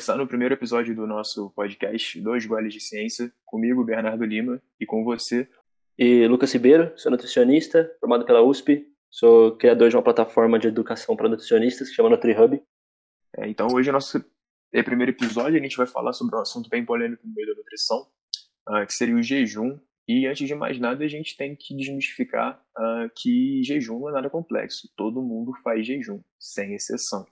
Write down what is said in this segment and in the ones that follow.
começando o primeiro episódio do nosso podcast Dois Goles de Ciência, comigo, Bernardo Lima, e com você. E Lucas Ribeiro, sou nutricionista, formado pela USP, sou criador de uma plataforma de educação para nutricionistas que chama NutriHub. É, então, hoje, nosso é, primeiro episódio, a gente vai falar sobre um assunto bem polêmico no meio da nutrição, uh, que seria o jejum. E antes de mais nada, a gente tem que desmistificar uh, que jejum não é nada complexo. Todo mundo faz jejum, sem exceção.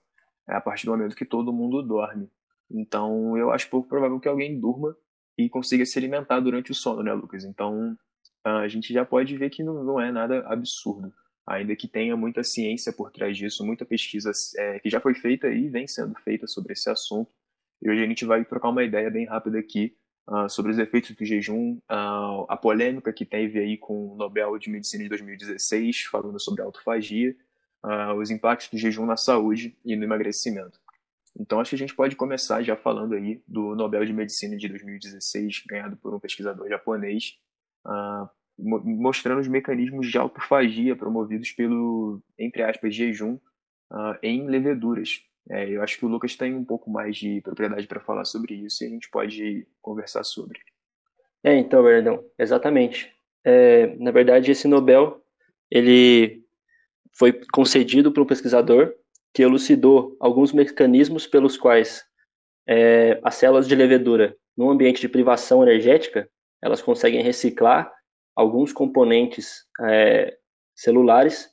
É a partir do momento que todo mundo dorme. Então, eu acho pouco provável que alguém durma e consiga se alimentar durante o sono, né, Lucas? Então, a gente já pode ver que não, não é nada absurdo, ainda que tenha muita ciência por trás disso, muita pesquisa é, que já foi feita e vem sendo feita sobre esse assunto. E hoje a gente vai trocar uma ideia bem rápida aqui uh, sobre os efeitos do jejum, uh, a polêmica que teve aí com o Nobel de Medicina de 2016, falando sobre autofagia, uh, os impactos do jejum na saúde e no emagrecimento. Então, acho que a gente pode começar já falando aí do Nobel de Medicina de 2016, ganhado por um pesquisador japonês, uh, mostrando os mecanismos de autofagia promovidos pelo, entre aspas, jejum uh, em leveduras. É, eu acho que o Lucas tem um pouco mais de propriedade para falar sobre isso e a gente pode conversar sobre. É, então, Bernardão, exatamente. É, na verdade, esse Nobel ele foi concedido por um pesquisador que elucidou alguns mecanismos pelos quais é, as células de levedura, num ambiente de privação energética, elas conseguem reciclar alguns componentes é, celulares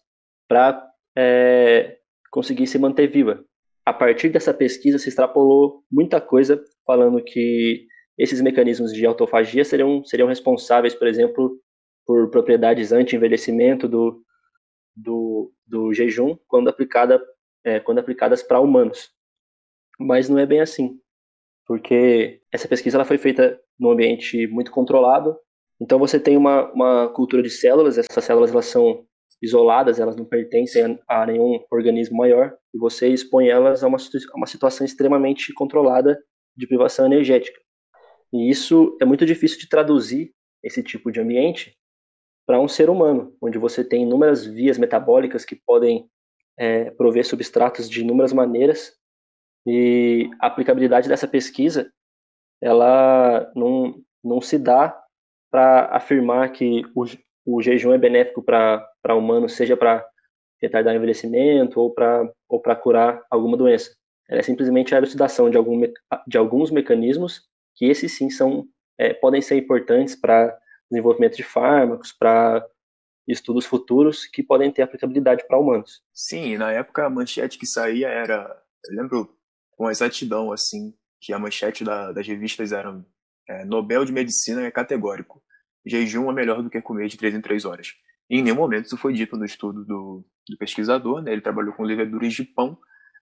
para é, conseguir se manter viva. A partir dessa pesquisa se extrapolou muita coisa, falando que esses mecanismos de autofagia seriam, seriam responsáveis, por exemplo, por propriedades anti-envelhecimento do, do, do jejum quando aplicada é, quando aplicadas para humanos. Mas não é bem assim, porque essa pesquisa ela foi feita num ambiente muito controlado. Então você tem uma, uma cultura de células, essas células elas são isoladas, elas não pertencem a nenhum organismo maior, e você expõe elas a uma, a uma situação extremamente controlada de privação energética. E isso é muito difícil de traduzir, esse tipo de ambiente, para um ser humano, onde você tem inúmeras vias metabólicas que podem é, prover substratos de inúmeras maneiras e a aplicabilidade dessa pesquisa ela não, não se dá para afirmar que o, o jejum é benéfico para humanos, seja para retardar envelhecimento ou para ou curar alguma doença. Ela é simplesmente a elucidação de, algum, de alguns mecanismos que esses sim são, é, podem ser importantes para desenvolvimento de fármacos, para estudos futuros que podem ter aplicabilidade para humanos. Sim, na época a manchete que saía era, eu lembro com exatidão assim, que a manchete da, das revistas era é, Nobel de Medicina é categórico. Jejum é melhor do que comer de 3 em 3 horas. E em nenhum momento isso foi dito no estudo do, do pesquisador, né? ele trabalhou com leveduras de pão,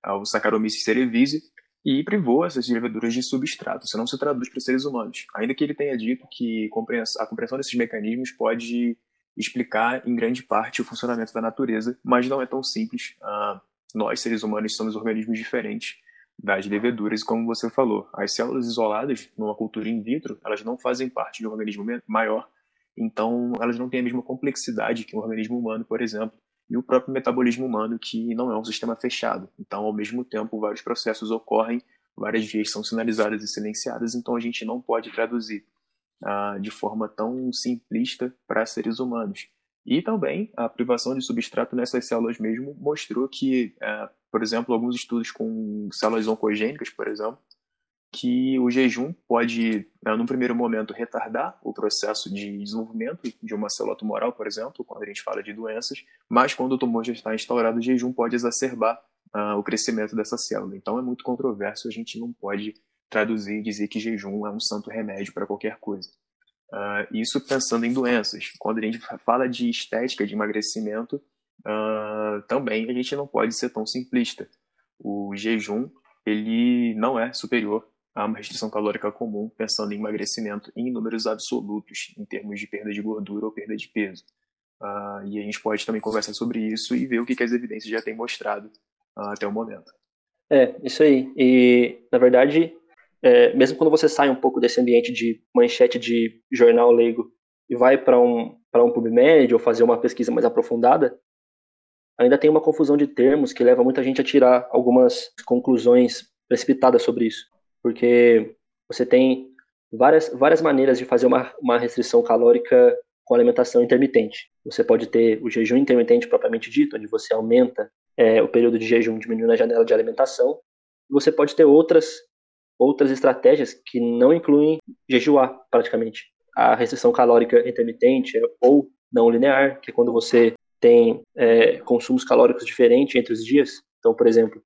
o Saccharomyces cerevisiae, e privou essas leveduras de substrato. Isso não se traduz para seres humanos. Ainda que ele tenha dito que a compreensão desses mecanismos pode explicar em grande parte o funcionamento da natureza, mas não é tão simples. Uh, nós, seres humanos, somos organismos diferentes das leveduras, e como você falou, as células isoladas numa cultura in vitro, elas não fazem parte de um organismo maior, então elas não têm a mesma complexidade que um organismo humano, por exemplo, e o próprio metabolismo humano, que não é um sistema fechado. Então, ao mesmo tempo, vários processos ocorrem, várias vias são sinalizadas e silenciadas, então a gente não pode traduzir ah, de forma tão simplista para seres humanos. E também a privação de substrato nessas células mesmo mostrou que, ah, por exemplo, alguns estudos com células oncogênicas, por exemplo, que o jejum pode, né, num primeiro momento, retardar o processo de desenvolvimento de uma célula tumoral, por exemplo, quando a gente fala de doenças, mas quando o tumor já está instaurado, o jejum pode exacerbar uh, o crescimento dessa célula. Então é muito controverso, a gente não pode traduzir e dizer que jejum é um santo remédio para qualquer coisa. Uh, isso pensando em doenças. Quando a gente fala de estética, de emagrecimento, uh, também a gente não pode ser tão simplista. O jejum ele não é superior a uma restrição calórica comum, pensando em emagrecimento em números absolutos, em termos de perda de gordura ou perda de peso. Uh, e a gente pode também conversar sobre isso e ver o que, que as evidências já têm mostrado até o momento. É, isso aí. E, na verdade, é, mesmo quando você sai um pouco desse ambiente de manchete de jornal leigo e vai para um, um PubMed ou fazer uma pesquisa mais aprofundada, ainda tem uma confusão de termos que leva muita gente a tirar algumas conclusões precipitadas sobre isso. porque você tem várias, várias maneiras de fazer uma, uma restrição calórica com alimentação intermitente. Você pode ter o jejum intermitente propriamente dito, onde você aumenta é, o período de jejum diminuindo a janela de alimentação. Você pode ter outras outras estratégias que não incluem jejuar praticamente. A restrição calórica intermitente ou não linear, que é quando você tem é, consumos calóricos diferentes entre os dias. Então, por exemplo,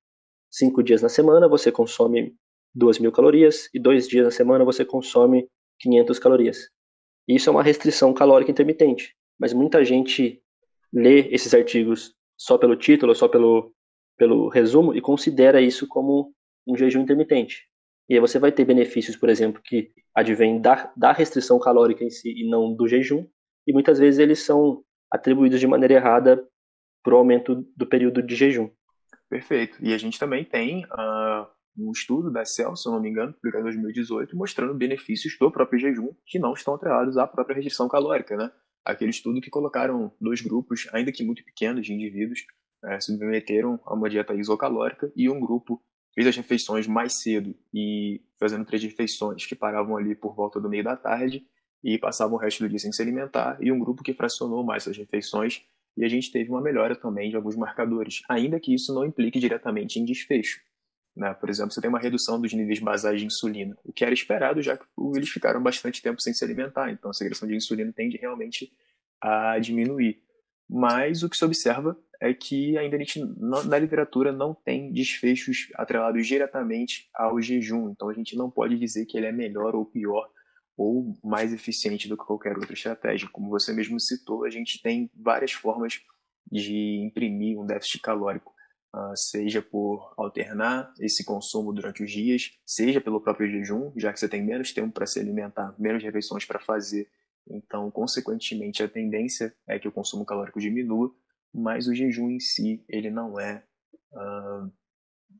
cinco dias na semana você consome 2 mil calorias e dois dias na semana você consome 500 calorias. Isso é uma restrição calórica intermitente, mas muita gente lê esses artigos só pelo título, só pelo, pelo resumo e considera isso como um jejum intermitente. E aí você vai ter benefícios, por exemplo, que advêm da, da restrição calórica em si e não do jejum, e muitas vezes eles são atribuídos de maneira errada para o aumento do período de jejum. Perfeito. E a gente também tem uh, um estudo da CEL, se eu não me engano, publicado em 2018, mostrando benefícios do próprio jejum que não estão atrelados à própria restrição calórica, né? Aquele estudo que colocaram dois grupos, ainda que muito pequenos, de indivíduos, é, submeteram a uma dieta isocalórica e um grupo fez as refeições mais cedo e fazendo três refeições que paravam ali por volta do meio da tarde e passavam o resto do dia sem se alimentar, e um grupo que fracionou mais as refeições e a gente teve uma melhora também de alguns marcadores, ainda que isso não implique diretamente em desfecho. Né? Por exemplo, você tem uma redução dos níveis basais de insulina, o que era esperado, já que eles ficaram bastante tempo sem se alimentar, então a secreção de insulina tende realmente a diminuir. Mas o que se observa é que ainda a gente, na literatura, não tem desfechos atrelados diretamente ao jejum. Então a gente não pode dizer que ele é melhor ou pior ou mais eficiente do que qualquer outra estratégia. Como você mesmo citou, a gente tem várias formas de imprimir um déficit calórico, uh, seja por alternar esse consumo durante os dias, seja pelo próprio jejum, já que você tem menos tempo para se alimentar, menos refeições para fazer. Então, consequentemente, a tendência é que o consumo calórico diminua, mas o jejum em si ele não é uh,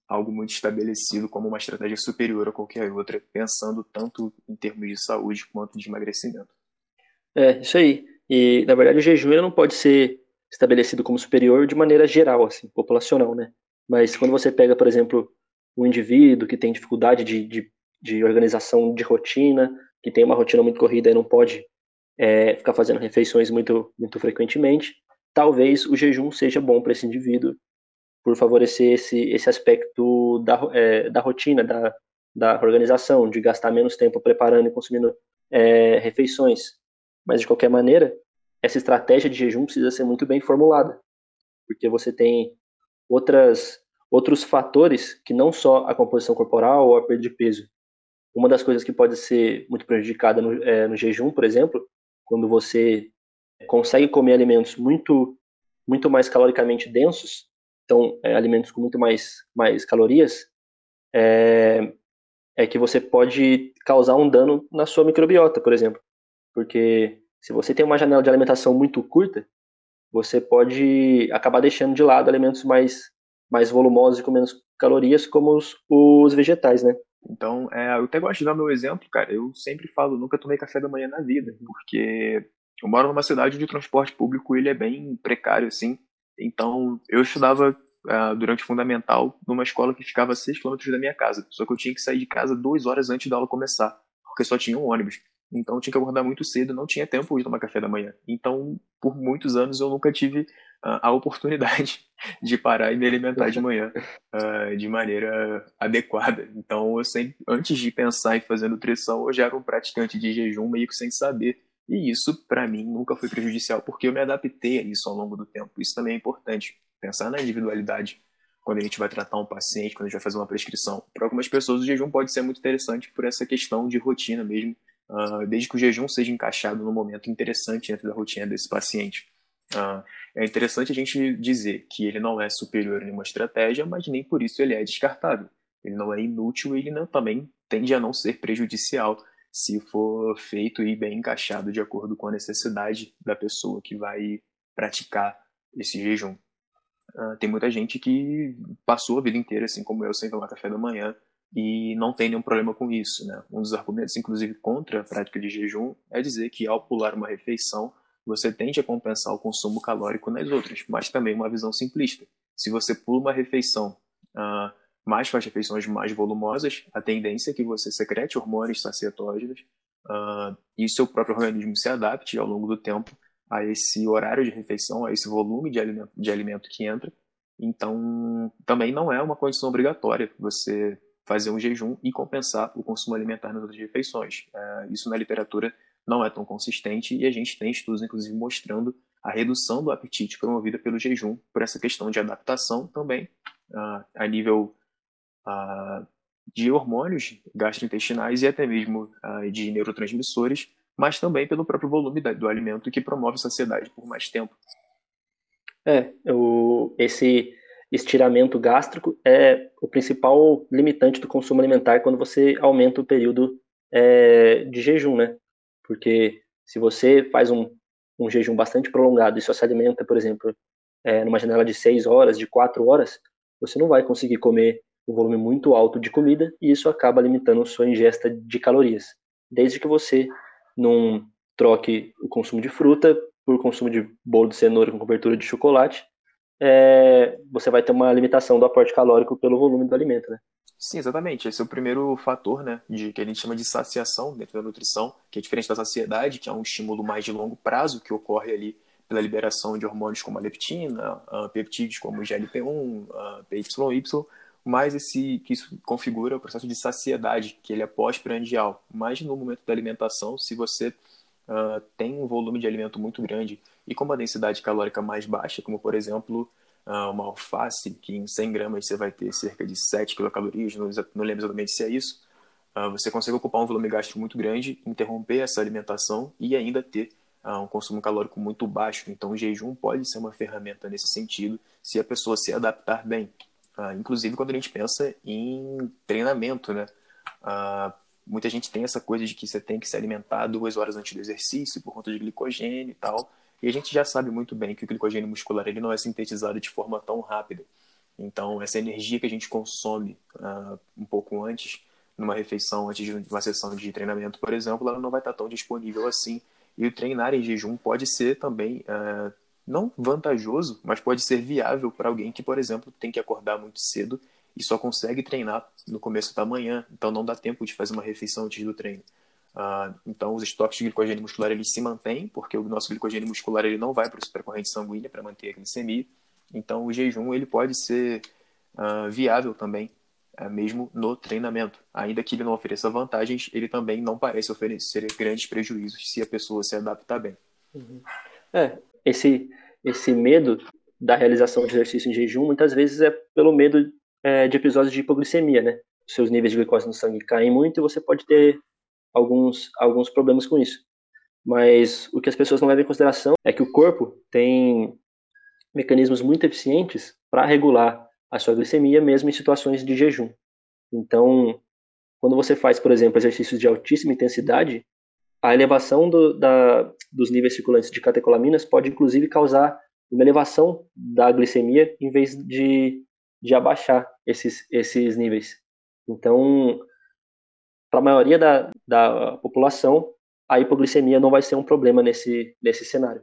algo muito estabelecido como uma estratégia superior a qualquer outra, pensando tanto em termos de saúde quanto de emagrecimento. É, isso aí. E, na verdade, o jejum não pode ser estabelecido como superior de maneira geral, assim, populacional, né? Mas quando você pega, por exemplo, um indivíduo que tem dificuldade de, de, de organização de rotina, que tem uma rotina muito corrida e não pode é, ficar fazendo refeições muito, muito frequentemente, talvez o jejum seja bom para esse indivíduo, por favorecer esse, esse aspecto da, é, da rotina, da, da organização, de gastar menos tempo preparando e consumindo é, refeições. Mas, de qualquer maneira, essa estratégia de jejum precisa ser muito bem formulada, porque você tem outras, outros fatores que não só a composição corporal ou a perda de peso. Uma das coisas que pode ser muito prejudicada no, é, no jejum, por exemplo, quando você consegue comer alimentos muito muito mais caloricamente densos, então é, alimentos com muito mais mais calorias, é, é que você pode causar um dano na sua microbiota, por exemplo, porque se você tem uma janela de alimentação muito curta, você pode acabar deixando de lado alimentos mais mais volumosos e com menos calorias, como os, os vegetais, né? Então, é, eu até gosto de dar meu exemplo, cara. Eu sempre falo, nunca tomei café da manhã na vida, porque eu moro numa cidade onde o transporte público ele é bem precário, assim. Então, eu estudava uh, durante o fundamental numa escola que ficava a 6 km da minha casa. Só que eu tinha que sair de casa duas horas antes da aula começar, porque só tinha um ônibus. Então, eu tinha que acordar muito cedo, não tinha tempo de tomar café da manhã. Então, por muitos anos, eu nunca tive uh, a oportunidade de parar e me alimentar de manhã uh, de maneira adequada. Então, eu sempre, antes de pensar em fazer nutrição, eu já era um praticante de jejum meio que sem saber e isso, para mim, nunca foi prejudicial, porque eu me adaptei a isso ao longo do tempo. Isso também é importante, pensar na individualidade quando a gente vai tratar um paciente, quando a gente vai fazer uma prescrição. Para algumas pessoas, o jejum pode ser muito interessante por essa questão de rotina mesmo, uh, desde que o jejum seja encaixado no momento interessante dentro da rotina desse paciente. Uh, é interessante a gente dizer que ele não é superior em uma estratégia, mas nem por isso ele é descartável. Ele não é inútil e ele não, também tende a não ser prejudicial se for feito e bem encaixado de acordo com a necessidade da pessoa que vai praticar esse jejum. Uh, tem muita gente que passou a vida inteira, assim como eu, sem tomar café da manhã e não tem nenhum problema com isso. Né? Um dos argumentos, inclusive, contra a prática de jejum é dizer que ao pular uma refeição, você tende a compensar o consumo calórico nas outras, mas também uma visão simplista. Se você pula uma refeição uh, mais faz refeições mais volumosas, a tendência é que você secrete hormônios sacietógenos uh, e seu próprio organismo se adapte ao longo do tempo a esse horário de refeição, a esse volume de alimento, de alimento que entra. Então, também não é uma condição obrigatória você fazer um jejum e compensar o consumo alimentar nas outras refeições. Uh, isso na literatura não é tão consistente e a gente tem estudos, inclusive, mostrando a redução do apetite promovida pelo jejum por essa questão de adaptação também uh, a nível de hormônios gastrointestinais e até mesmo de neurotransmissores, mas também pelo próprio volume do alimento que promove saciedade por mais tempo. É, o, esse estiramento gástrico é o principal limitante do consumo alimentar quando você aumenta o período é, de jejum, né? Porque se você faz um, um jejum bastante prolongado e só se alimenta, por exemplo, é, numa janela de 6 horas, de 4 horas, você não vai conseguir comer um volume muito alto de comida e isso acaba limitando sua ingesta de calorias. Desde que você não troque o consumo de fruta por consumo de bolo de cenoura com cobertura de chocolate, é, você vai ter uma limitação do aporte calórico pelo volume do alimento, né? Sim, exatamente. Esse é o primeiro fator, né, de que a gente chama de saciação dentro da nutrição, que é diferente da saciedade, que é um estímulo mais de longo prazo que ocorre ali pela liberação de hormônios como a leptina, a peptídeos como o GLP-1, a PYY, mas esse que isso configura o processo de saciedade, que ele é pós-prandial. Mas no momento da alimentação, se você uh, tem um volume de alimento muito grande e com uma densidade calórica mais baixa, como por exemplo uh, uma alface, que em 100 gramas você vai ter cerca de 7 quilocalorias, não, não lembro exatamente se é isso, uh, você consegue ocupar um volume gástrico muito grande, interromper essa alimentação e ainda ter um consumo calórico muito baixo. Então, o jejum pode ser uma ferramenta nesse sentido, se a pessoa se adaptar bem. Uh, inclusive quando a gente pensa em treinamento, né? Uh, muita gente tem essa coisa de que você tem que se alimentar duas horas antes do exercício por conta de glicogênio e tal. E a gente já sabe muito bem que o glicogênio muscular ele não é sintetizado de forma tão rápida. Então, essa energia que a gente consome uh, um pouco antes, numa refeição, antes de uma sessão de treinamento, por exemplo, ela não vai estar tão disponível assim. E o treinar em jejum pode ser também não vantajoso, mas pode ser viável para alguém que, por exemplo, tem que acordar muito cedo e só consegue treinar no começo da manhã, então não dá tempo de fazer uma refeição antes do treino. Uh, então os estoques de glicogênio muscular eles se mantêm, porque o nosso glicogênio muscular ele não vai para a corrente sanguínea para manter a glicemia. Então o jejum ele pode ser uh, viável também, uh, mesmo no treinamento. Ainda que ele não ofereça vantagens, ele também não parece oferecer grandes prejuízos se a pessoa se adaptar bem. Uhum. É, esse, esse medo da realização de exercício em jejum muitas vezes é pelo medo é, de episódios de hipoglicemia, né? Seus níveis de glicose no sangue caem muito e você pode ter alguns, alguns problemas com isso. Mas o que as pessoas não levam em consideração é que o corpo tem mecanismos muito eficientes para regular a sua glicemia mesmo em situações de jejum. Então, quando você faz, por exemplo, exercícios de altíssima intensidade, a elevação do, da, dos níveis circulantes de catecolaminas pode inclusive causar uma elevação da glicemia em vez de, de abaixar esses, esses níveis. Então, para a maioria da, da população, a hipoglicemia não vai ser um problema nesse, nesse cenário.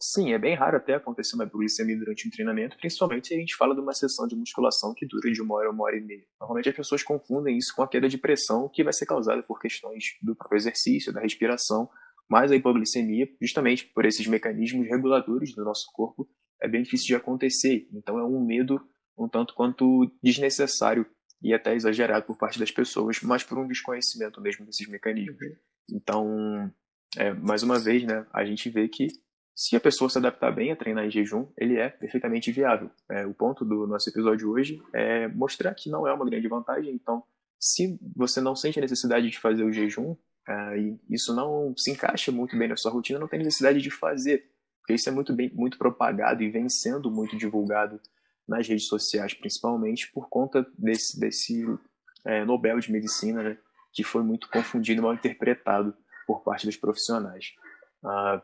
Sim, é bem raro até acontecer uma hipoglicemia durante um treinamento, principalmente se a gente fala de uma sessão de musculação que dura de uma hora a uma hora e meia. Normalmente as pessoas confundem isso com a queda de pressão que vai ser causada por questões do próprio exercício, da respiração, mas a hipoglicemia, justamente por esses mecanismos reguladores do nosso corpo, é bem difícil de acontecer. Então é um medo um tanto quanto desnecessário e até exagerado por parte das pessoas, mas por um desconhecimento mesmo desses mecanismos. Uhum. Então, é, mais uma vez, né, a gente vê que se a pessoa se adaptar bem a treinar em jejum, ele é perfeitamente viável. É, o ponto do nosso episódio hoje é mostrar que não é uma grande vantagem. Então, se você não sente a necessidade de fazer o jejum, é, e isso não se encaixa muito bem na sua rotina, não tem necessidade de fazer. Porque isso é muito, bem, muito propagado e vem sendo muito divulgado nas redes sociais, principalmente por conta desse, desse é, Nobel de Medicina, né, que foi muito confundido e mal interpretado por parte dos profissionais. Uh,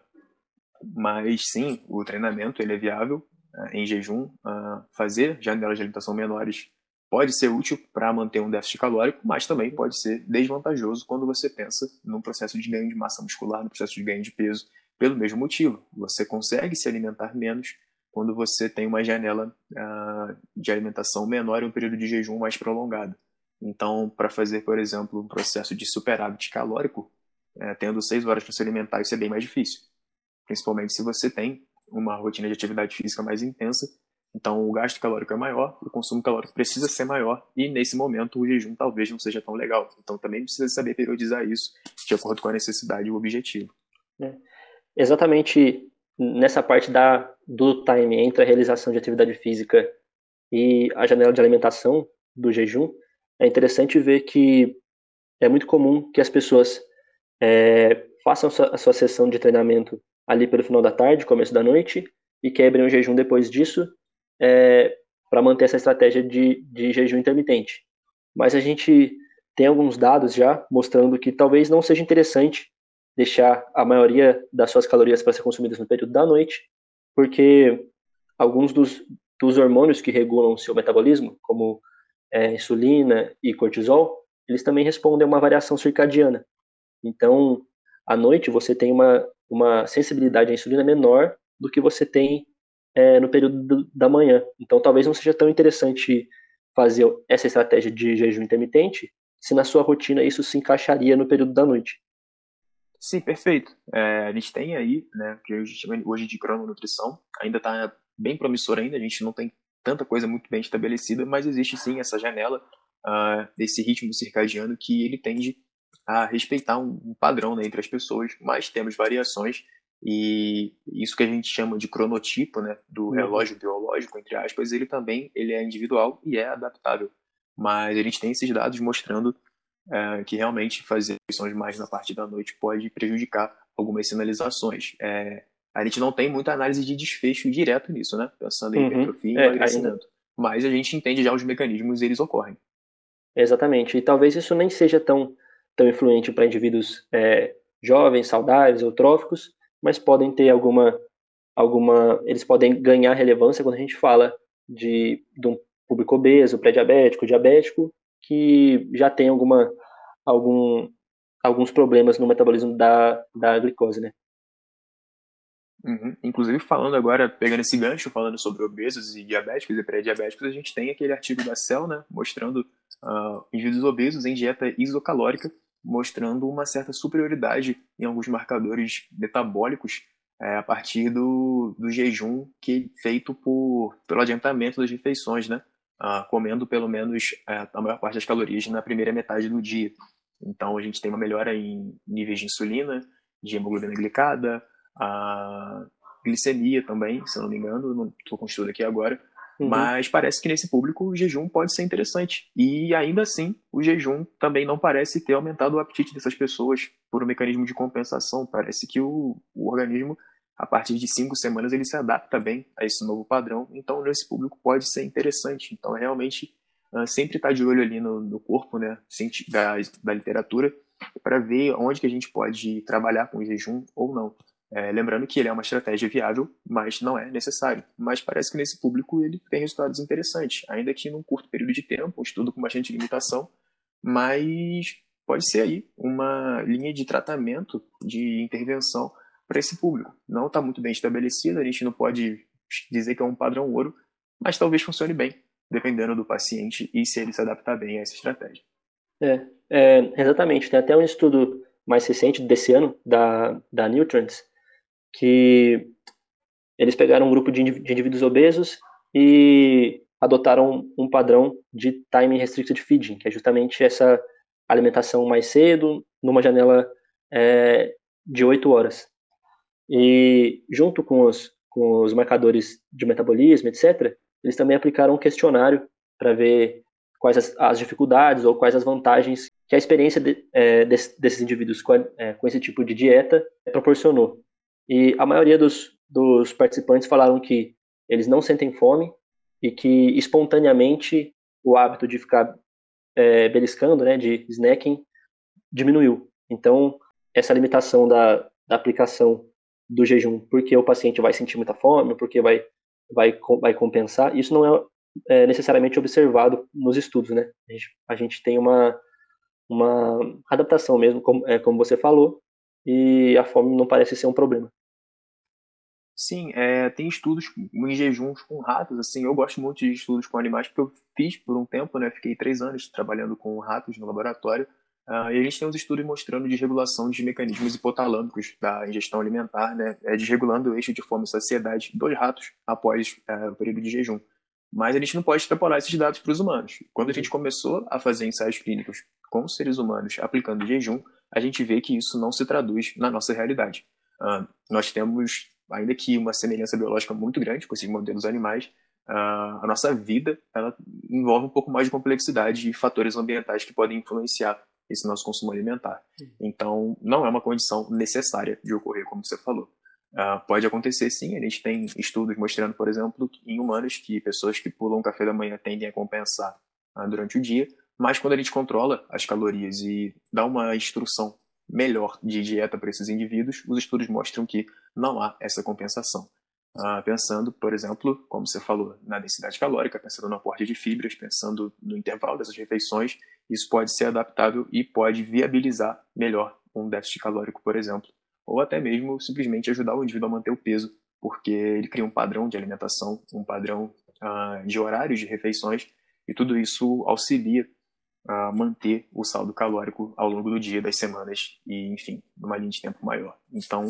mas sim, o treinamento ele é viável uh, em jejum. Uh, fazer janelas de alimentação menores pode ser útil para manter um déficit calórico, mas também pode ser desvantajoso quando você pensa num processo de ganho de massa muscular, no processo de ganho de peso, pelo mesmo motivo. Você consegue se alimentar menos, quando você tem uma janela uh, de alimentação menor e um período de jejum mais prolongado. Então, para fazer, por exemplo, um processo de superávit calórico, é, tendo seis horas para se alimentar, isso é bem mais difícil. Principalmente se você tem uma rotina de atividade física mais intensa. Então, o gasto calórico é maior, o consumo calórico precisa ser maior, e nesse momento o jejum talvez não seja tão legal. Então, também precisa saber periodizar isso de acordo com a necessidade e o objetivo. É. Exatamente nessa parte da, do time entre a realização de atividade física e a janela de alimentação do jejum, é interessante ver que é muito comum que as pessoas é, façam a sua sessão de treinamento ali pelo final da tarde, começo da noite, e quebrem o jejum depois disso, é, para manter essa estratégia de, de jejum intermitente. Mas a gente tem alguns dados já mostrando que talvez não seja interessante deixar a maioria das suas calorias para ser consumidas no período da noite, porque alguns dos, dos hormônios que regulam o seu metabolismo, como é, insulina e cortisol, eles também respondem a uma variação circadiana. Então, à noite você tem uma, uma sensibilidade à insulina menor do que você tem é, no período do, da manhã. Então, talvez não seja tão interessante fazer essa estratégia de jejum intermitente se na sua rotina isso se encaixaria no período da noite. Sim, perfeito. É, a gente tem aí, né, que hoje, hoje de crononutrição, ainda está bem promissor ainda, a gente não tem tanta coisa muito bem estabelecida, mas existe sim essa janela uh, desse ritmo circadiano que ele tende a respeitar um, um padrão né, entre as pessoas, mas temos variações e isso que a gente chama de cronotipo, né, do uhum. relógio biológico, entre aspas, ele também ele é individual e é adaptável. Mas a gente tem esses dados mostrando é, que realmente fazer refeições mais na parte da noite pode prejudicar algumas sinalizações. É, a gente não tem muita análise de desfecho direto nisso, né? Pensando em uhum. hipertrofia e é, emagrecimento. Mas a gente entende já os mecanismos e eles ocorrem. Exatamente. E talvez isso nem seja tão, tão influente para indivíduos é, jovens, saudáveis, eutróficos, mas podem ter alguma, alguma. Eles podem ganhar relevância quando a gente fala de, de um público obeso, pré-diabético, diabético, que já tem alguma, algum, alguns problemas no metabolismo da, da glicose, né? Uhum. Inclusive, falando agora, pegando esse gancho, falando sobre obesos e diabéticos e pré-diabéticos, a gente tem aquele artigo da Cell, né, mostrando uh, indivíduos obesos em dieta isocalórica, mostrando uma certa superioridade em alguns marcadores metabólicos é, a partir do, do jejum que é feito por, pelo adiantamento das refeições, né? uh, comendo pelo menos uh, a maior parte das calorias na primeira metade do dia. Então a gente tem uma melhora em níveis de insulina, de hemoglobina glicada, a glicemia também, se não me engano, não estou com aqui agora, uhum. mas parece que nesse público o jejum pode ser interessante. E ainda assim, o jejum também não parece ter aumentado o apetite dessas pessoas por um mecanismo de compensação. Parece que o, o organismo a partir de cinco semanas ele se adapta bem a esse novo padrão. Então, nesse público pode ser interessante. Então, realmente, uh, sempre estar tá de olho ali no, no corpo né, da, da literatura para ver onde que a gente pode trabalhar com o jejum ou não. É, lembrando que ele é uma estratégia viável, mas não é necessário. Mas parece que nesse público ele tem resultados interessantes, ainda que num curto período de tempo, um estudo com bastante limitação, mas pode ser aí uma linha de tratamento, de intervenção para esse público. Não está muito bem estabelecido, a gente não pode dizer que é um padrão ouro, mas talvez funcione bem, dependendo do paciente e se ele se adaptar bem a essa estratégia. É, é, exatamente. Tem até um estudo mais recente desse ano, da, da Nutrients, que eles pegaram um grupo de indivíduos obesos e adotaram um padrão de time restricted feeding, que é justamente essa alimentação mais cedo, numa janela é, de 8 horas. E junto com os, com os marcadores de metabolismo, etc., eles também aplicaram um questionário para ver quais as, as, dificuldades ou quais as vantagens que a experiência de, é, desse, desses indivíduos com, é, com, esse tipo de dieta proporcionou. E a maioria dos, dos participantes falaram que eles não sentem fome e que espontaneamente o hábito de ficar é, beliscando, né, de snacking, diminuiu. Então, essa limitação da, da aplicação do jejum porque o paciente vai sentir muita fome, porque vai, vai, vai compensar, isso não é, é necessariamente observado nos estudos, né? A gente, a gente, tem uma, uma adaptação mesmo, como, é, como você falou, e a fome não parece ser um problema. Sim, é, tem estudos em jejuns com ratos, assim, eu gosto muito de estudos com animais, porque eu fiz por um tempo, né, fiquei três anos trabalhando com ratos no laboratório, uh, e a gente tem uns estudos mostrando desregulação de mecanismos hipotalâmicos da ingestão alimentar, né, é, desregulando o eixo de fome e saciedade dos ratos após uh, o período de jejum. Mas a gente não pode extrapolar esses dados para os humanos. Quando a gente começou a fazer ensaios clínicos com seres humanos aplicando jejum, a gente vê que isso não se traduz na nossa realidade. Uh, nós temos ainda que uma semelhança biológica muito grande com esses modelos animais, a nossa vida ela envolve um pouco mais de complexidade e fatores ambientais que podem influenciar esse nosso consumo alimentar. Então, não é uma condição necessária de ocorrer, como você falou. Uh, pode acontecer sim, a gente tem estudos mostrando, por exemplo, em humanos que pessoas que pulam café da manhã tendem a compensar uh, durante o dia, mas quando a gente controla as calorias e dá uma instrução melhor de dieta para esses indivíduos, os estudos mostram que não há essa compensação. Ah, pensando, por exemplo, como você falou, na densidade calórica, pensando no aporte de fibras, pensando no intervalo dessas refeições, isso pode ser adaptável e pode viabilizar melhor um déficit calórico, por exemplo, ou até mesmo simplesmente ajudar o indivíduo a manter o peso, porque ele cria um padrão de alimentação, um padrão ah, de horários de refeições, e tudo isso auxilia manter o saldo calórico ao longo do dia, das semanas e, enfim, numa linha de tempo maior. Então,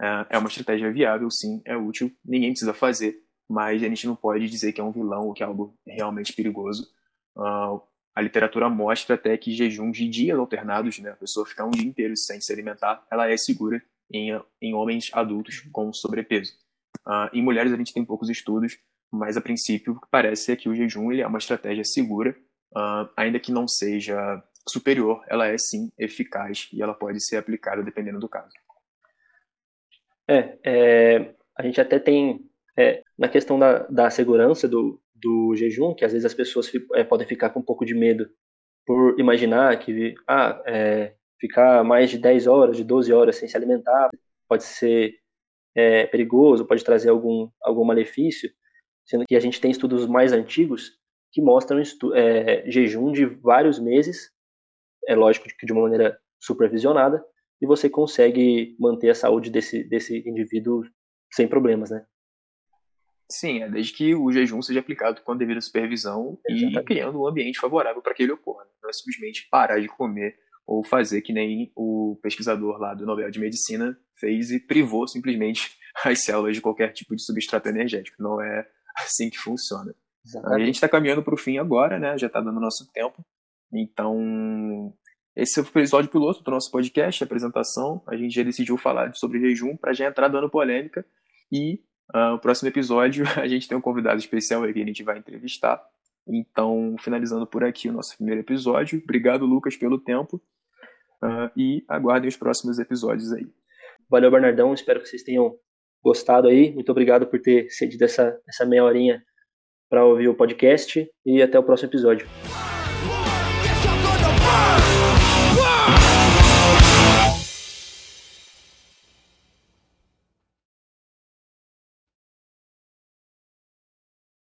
é, é uma estratégia viável, sim, é útil, ninguém precisa fazer, mas a gente não pode dizer que é um vilão ou que é algo realmente perigoso. Uh, a literatura mostra até que jejum de dias alternados, né, a pessoa ficar um dia inteiro sem se alimentar, ela é segura em, em homens adultos com sobrepeso. Uh, em mulheres a gente tem poucos estudos, mas a princípio o que parece é que o jejum ele é uma estratégia segura uh, ainda que não seja superior, ela é sim eficaz e ela pode ser aplicada dependendo do caso. É, é a gente até tem, é, na questão da, da segurança do, do jejum, que às vezes as pessoas é, podem ficar com um pouco de medo por imaginar que ah, é, ficar mais de 10 horas, de 12 horas sem se alimentar pode ser é, perigoso, pode trazer algum, algum malefício, sendo que a gente tem estudos mais antigos que mostram é, jejum de vários meses, é lógico que de uma maneira supervisionada, e você consegue manter a saúde desse, desse indivíduo sem problemas, né? Sim, é desde que o jejum seja aplicado com a devida supervisão Exatamente. e criando um ambiente favorável para que ele ocorra. Não é simplesmente parar de comer ou fazer que nem o pesquisador lá do Nobel de Medicina fez e privou simplesmente as células de qualquer tipo de substrato energético. Não é assim que funciona. Exatamente. A gente está caminhando para o fim agora, né? Já está dando nosso tempo. Então, esse é o episódio piloto do nosso podcast, apresentação. A gente já decidiu falar sobre jejum para já entrar dando polêmica. E uh, o próximo episódio a gente tem um convidado especial aí que a gente vai entrevistar. Então, finalizando por aqui o nosso primeiro episódio. Obrigado, Lucas, pelo tempo. Uh, e aguardem os próximos episódios aí. Valeu, Bernardão. Espero que vocês tenham gostado aí. Muito obrigado por ter cedido essa, essa meia horinha para ouvir o podcast e até o próximo episódio.